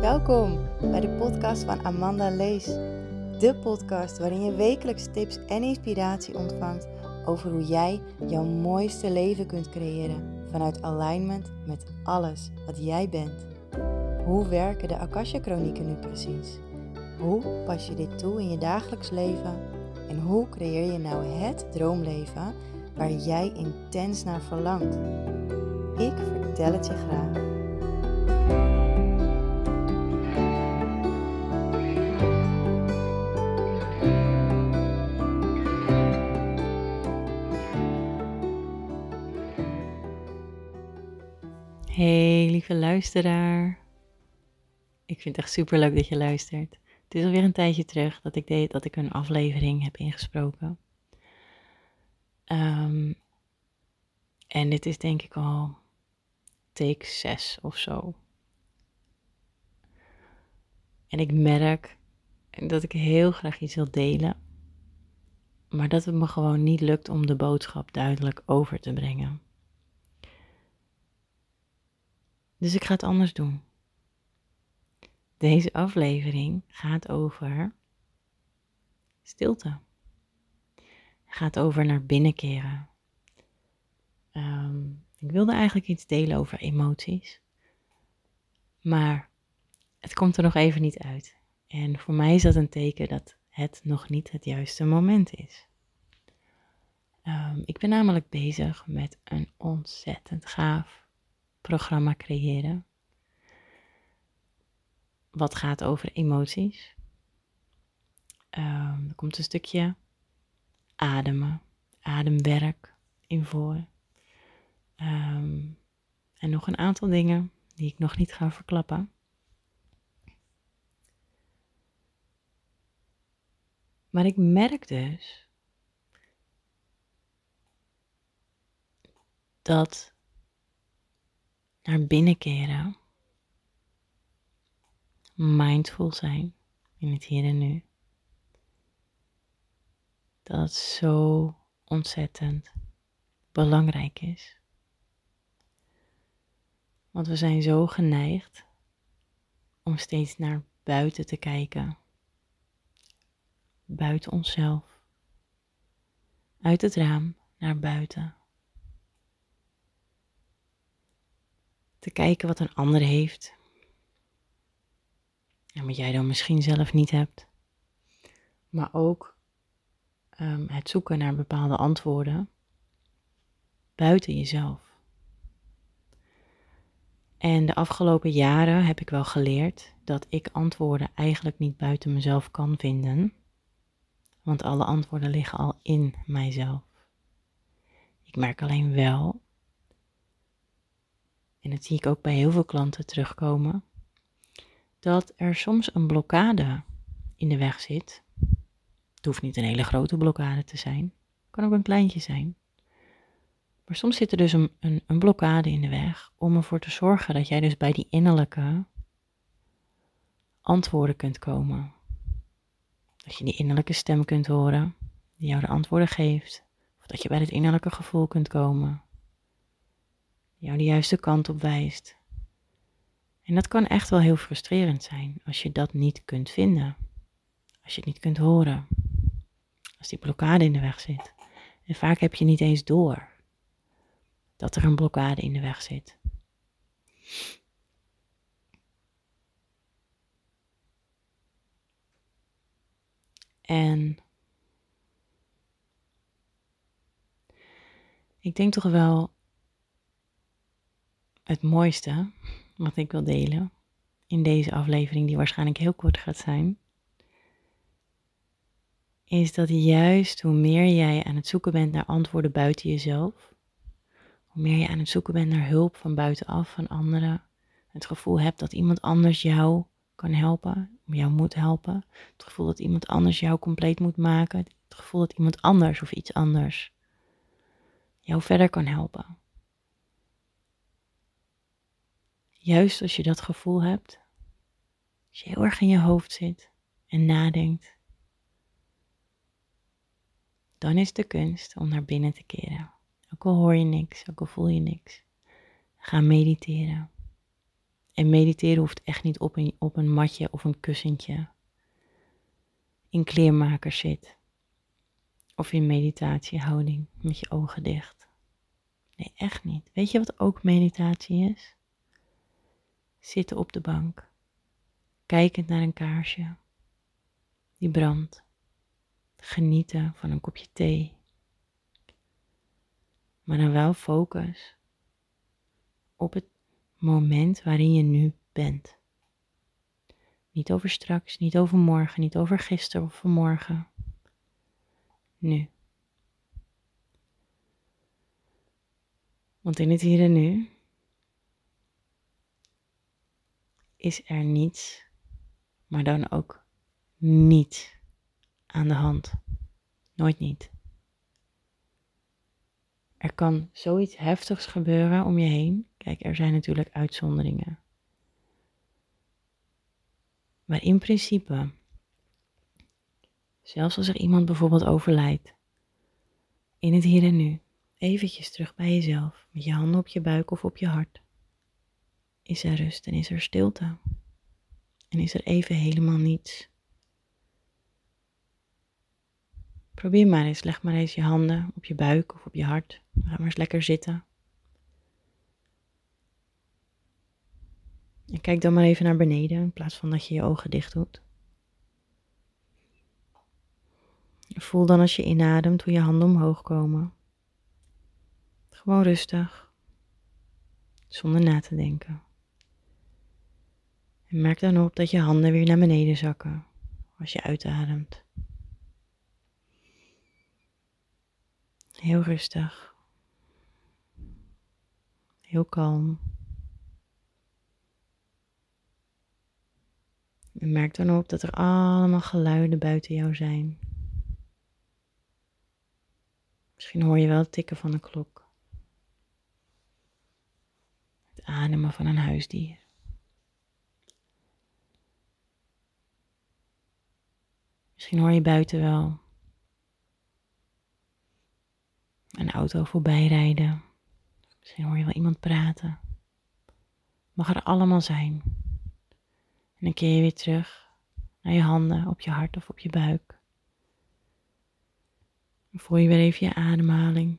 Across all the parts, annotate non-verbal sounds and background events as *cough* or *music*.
Welkom bij de podcast van Amanda Lees. De podcast waarin je wekelijks tips en inspiratie ontvangt over hoe jij jouw mooiste leven kunt creëren vanuit alignment met alles wat jij bent. Hoe werken de Akasha-chronieken nu precies? Hoe pas je dit toe in je dagelijks leven? En hoe creëer je nou het droomleven waar jij intens naar verlangt? Ik vertel graag. Hey lieve luisteraar. Ik vind het echt super leuk dat je luistert. Het is alweer een tijdje terug dat ik deed dat ik een aflevering heb ingesproken. Ehm, en dit is denk ik al take 6 of zo. En ik merk dat ik heel graag iets wil delen, maar dat het me gewoon niet lukt om de boodschap duidelijk over te brengen. Dus ik ga het anders doen. Deze aflevering gaat over stilte. Gaat over naar binnen keren. Ehm, ik wilde eigenlijk iets delen over emoties. Maar het komt er nog even niet uit. En voor mij is dat een teken dat het nog niet het juiste moment is. Um, ik ben namelijk bezig met een ontzettend gaaf programma creëren. Wat gaat over emoties. Um, er komt een stukje ademen, ademwerk in voor. Um, en nog een aantal dingen die ik nog niet ga verklappen. Maar ik merk dus dat naar binnen keren, mindful zijn in het hier en nu, dat het zo ontzettend belangrijk is. Want we zijn zo geneigd om steeds naar buiten te kijken. Buiten onszelf. Uit het raam naar buiten. Te kijken wat een ander heeft. En wat jij dan misschien zelf niet hebt. Maar ook um, het zoeken naar bepaalde antwoorden buiten jezelf. En de afgelopen jaren heb ik wel geleerd dat ik antwoorden eigenlijk niet buiten mezelf kan vinden, want alle antwoorden liggen al in mijzelf. Ik merk alleen wel, en dat zie ik ook bij heel veel klanten terugkomen, dat er soms een blokkade in de weg zit. Het hoeft niet een hele grote blokkade te zijn, het kan ook een kleintje zijn. Maar soms zit er dus een, een, een blokkade in de weg om ervoor te zorgen dat jij dus bij die innerlijke antwoorden kunt komen. Dat je die innerlijke stem kunt horen, die jou de antwoorden geeft. Of dat je bij het innerlijke gevoel kunt komen, die jou de juiste kant op wijst. En dat kan echt wel heel frustrerend zijn als je dat niet kunt vinden. Als je het niet kunt horen. Als die blokkade in de weg zit. En vaak heb je niet eens door dat er een blokkade in de weg zit. En ik denk toch wel het mooiste wat ik wil delen in deze aflevering, die waarschijnlijk heel kort gaat zijn, is dat juist hoe meer jij aan het zoeken bent naar antwoorden buiten jezelf, hoe meer je aan het zoeken bent naar hulp van buitenaf, van anderen, het gevoel hebt dat iemand anders jou kan helpen, jou moet helpen, het gevoel dat iemand anders jou compleet moet maken, het gevoel dat iemand anders of iets anders jou verder kan helpen. Juist als je dat gevoel hebt, als je heel erg in je hoofd zit en nadenkt, dan is de kunst om naar binnen te keren. Ook al hoor je niks, ook al voel je niks. Ga mediteren. En mediteren hoeft echt niet op een, op een matje of een kussentje. In kleermaker zit. Of in meditatiehouding met je ogen dicht. Nee, echt niet. Weet je wat ook meditatie is? Zitten op de bank. Kijkend naar een kaarsje. Die brandt. Genieten van een kopje thee. Maar dan wel focus op het moment waarin je nu bent. Niet over straks, niet over morgen, niet over gisteren of vanmorgen. Nu. Want in het hier en nu is er niets, maar dan ook niet aan de hand. Nooit niet. Er kan zoiets heftigs gebeuren om je heen. Kijk, er zijn natuurlijk uitzonderingen. Maar in principe, zelfs als er iemand bijvoorbeeld overlijdt, in het hier en nu, eventjes terug bij jezelf, met je handen op je buik of op je hart, is er rust en is er stilte. En is er even helemaal niets. Probeer maar eens, leg maar eens je handen op je buik of op je hart. Ga maar eens lekker zitten. En kijk dan maar even naar beneden in plaats van dat je je ogen dicht doet. Voel dan als je inademt hoe je handen omhoog komen. Gewoon rustig, zonder na te denken. En merk dan op dat je handen weer naar beneden zakken als je uitademt. Heel rustig. Heel kalm. En merk dan op dat er allemaal geluiden buiten jou zijn. Misschien hoor je wel het tikken van de klok. Het ademen van een huisdier. Misschien hoor je buiten wel een auto voorbij rijden. Misschien hoor je wel iemand praten. Mag er allemaal zijn. En dan keer je weer terug naar je handen, op je hart of op je buik. Dan voel je weer even je ademhaling.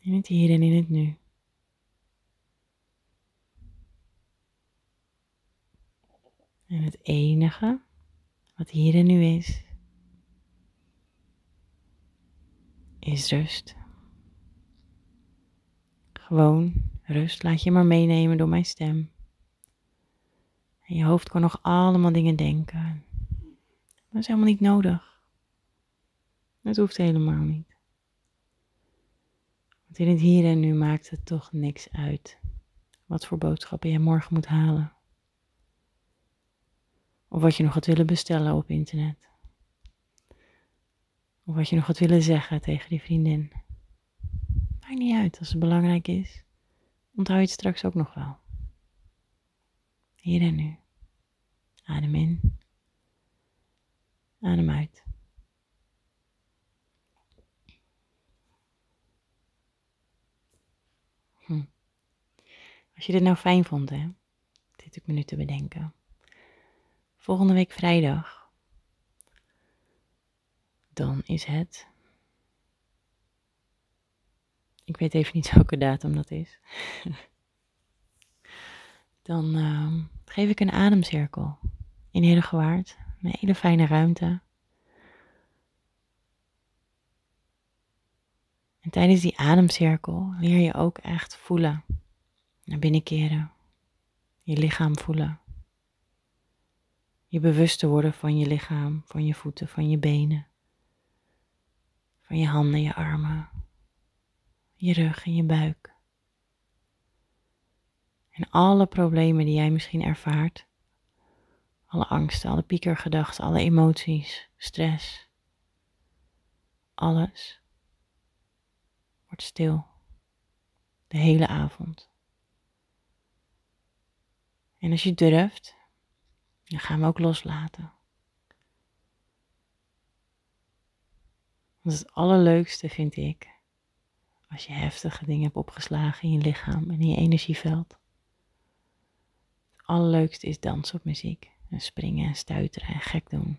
In het hier en in het nu. En het enige wat hier en nu is, is rust. Gewoon rust, laat je maar meenemen door mijn stem. En je hoofd kan nog allemaal dingen denken. Dat is helemaal niet nodig. Dat hoeft helemaal niet. Want in het hier en nu maakt het toch niks uit wat voor boodschappen je morgen moet halen. Of wat je nog gaat willen bestellen op internet. Of wat je nog gaat willen zeggen tegen die vriendin. Maakt niet uit als het belangrijk is. Onthoud je het straks ook nog wel. Hier en nu. Adem in. Adem uit. Hm. Als je dit nou fijn vond, hè, dit ik me nu te bedenken. Volgende week vrijdag, dan is het. Ik weet even niet *laughs* welke datum dat is. *laughs* dan uh, geef ik een ademcirkel in Herengewaard. Een hele fijne ruimte. En tijdens die ademcirkel leer je ook echt voelen. Naar binnen keren. Je lichaam voelen. Je bewust te worden van je lichaam, van je voeten, van je benen. Je handen, je armen. Je rug en je buik. En alle problemen die jij misschien ervaart, alle angsten, alle piekergedachten, alle emoties, stress, alles wordt stil. De hele avond. En als je durft, dan gaan we ook loslaten. Want het allerleukste vind ik, als je heftige dingen hebt opgeslagen in je lichaam en in je energieveld, allerleukste is dansen op muziek. En springen en stuiteren en gek doen.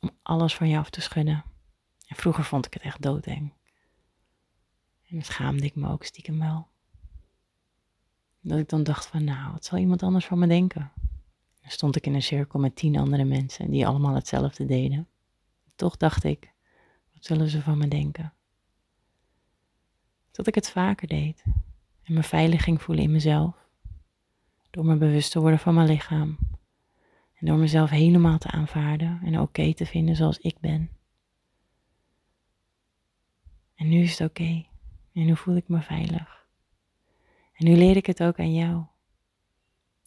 Om alles van je af te schudden. En vroeger vond ik het echt doodeng. En dan schaamde ik me ook stiekem wel. Dat ik dan dacht van, nou, wat zal iemand anders van me denken? Stond ik in een cirkel met tien andere mensen die allemaal hetzelfde deden. Toch dacht ik, wat zullen ze van me denken? Dat ik het vaker deed en me veilig ging voelen in mezelf. Door me bewust te worden van mijn lichaam. En door mezelf helemaal te aanvaarden en oké te vinden zoals ik ben. En nu is het oké. En nu voel ik me veilig. En nu leer ik het ook aan jou.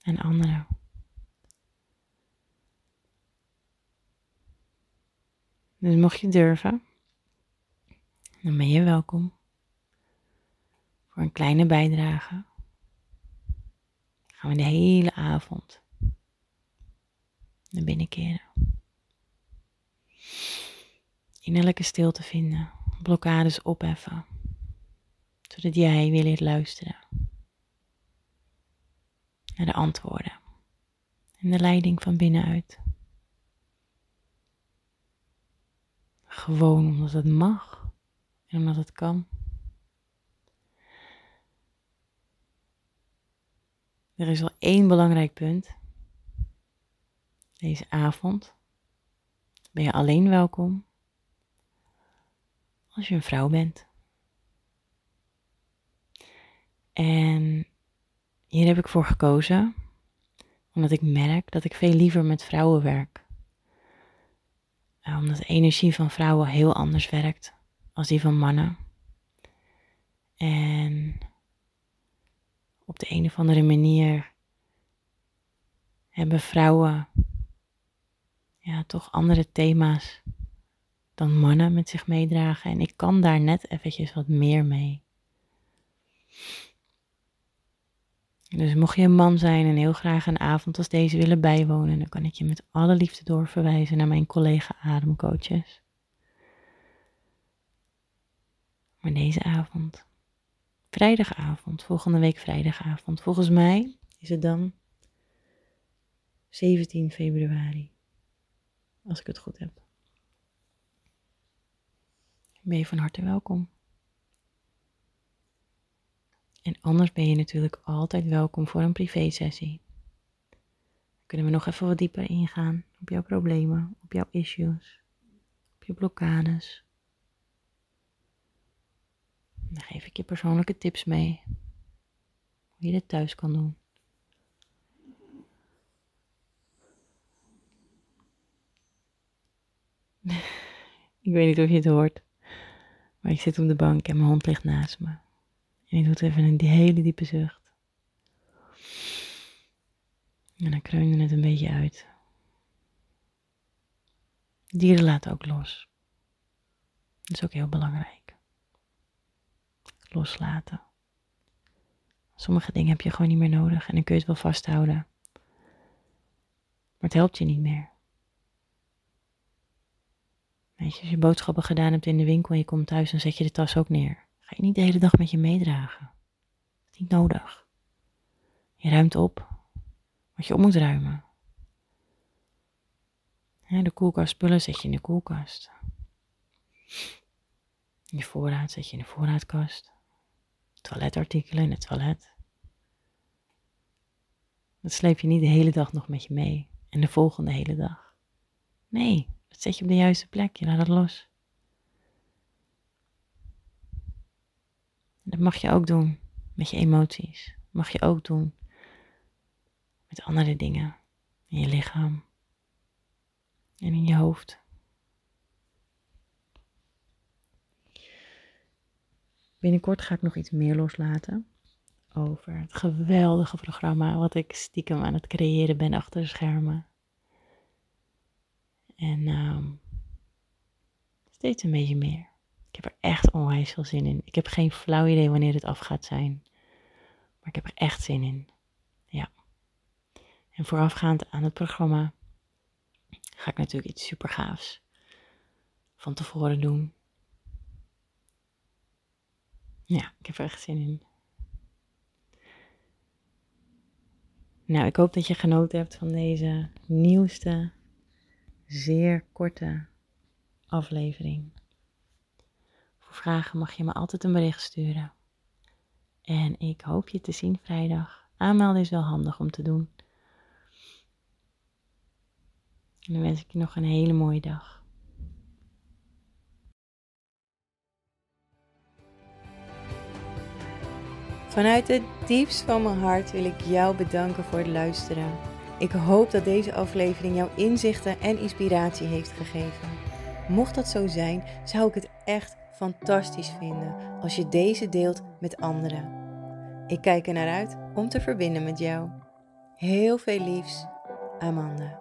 En anderen. Dus mocht je durven, dan ben je welkom voor een kleine bijdrage. Gaan we de hele avond naar binnen keren. Innerlijke stilte vinden, blokkades opheffen, zodat jij weer leert luisteren naar de antwoorden en de leiding van binnenuit. Gewoon omdat het mag en omdat het kan. Er is wel één belangrijk punt. Deze avond ben je alleen welkom als je een vrouw bent. En hier heb ik voor gekozen, omdat ik merk dat ik veel liever met vrouwen werk. Omdat de energie van vrouwen heel anders werkt als die van mannen. En op de een of andere manier hebben vrouwen ja, toch andere thema's dan mannen met zich meedragen. En ik kan daar net eventjes wat meer mee. Dus mocht je een man zijn en heel graag een avond als deze willen bijwonen, dan kan ik je met alle liefde doorverwijzen naar mijn collega ademcoaches. Maar deze avond, vrijdagavond, volgende week vrijdagavond, volgens mij is het dan 17 februari, als ik het goed heb. Ben je van harte welkom. En anders ben je natuurlijk altijd welkom voor een privé-sessie. Dan kunnen we nog even wat dieper ingaan op jouw problemen, op jouw issues, op je blokkades. Dan geef ik je persoonlijke tips mee. Hoe je dit thuis kan doen. *laughs* ik weet niet of je het hoort. Maar ik zit op de bank en mijn hond ligt naast me. En ik doe even een hele diepe zucht. En dan kreunde het een beetje uit. Dieren laten ook los. Dat is ook heel belangrijk. Loslaten. Sommige dingen heb je gewoon niet meer nodig en dan kun je het wel vasthouden. Maar het helpt je niet meer. Weet je, als je boodschappen gedaan hebt in de winkel en je komt thuis, dan zet je de tas ook neer. Ga je niet de hele dag met je meedragen. Dat is niet nodig. Je ruimt op wat je op moet ruimen. De koelkastspullen zet je in de koelkast. Je voorraad zet je in de voorraadkast. Toiletartikelen in het toilet. Dat sleep je niet de hele dag nog met je mee. En de volgende hele dag. Nee, dat zet je op de juiste plek. Je laat het los. Dat mag je ook doen met je emoties. Dat mag je ook doen met andere dingen in je lichaam en in je hoofd. Binnenkort ga ik nog iets meer loslaten over het geweldige programma wat ik stiekem aan het creëren ben achter de schermen. En um, steeds een beetje meer. Ik heb er echt onwijs veel zin in. Ik heb geen flauw idee wanneer het af gaat zijn. Maar ik heb er echt zin in. Ja. En voorafgaand aan het programma ga ik natuurlijk iets super gaafs van tevoren doen. Ja, ik heb er echt zin in. Nou, ik hoop dat je genoten hebt van deze nieuwste, zeer korte aflevering. Vragen mag je me altijd een bericht sturen. En ik hoop je te zien vrijdag. Aanmelden is wel handig om te doen. En dan wens ik je nog een hele mooie dag. Vanuit het diepst van mijn hart wil ik jou bedanken voor het luisteren. Ik hoop dat deze aflevering jouw inzichten en inspiratie heeft gegeven. Mocht dat zo zijn, zou ik het echt fantastisch vinden als je deze deelt met anderen. Ik kijk er naar uit om te verbinden met jou. Heel veel liefs, Amanda.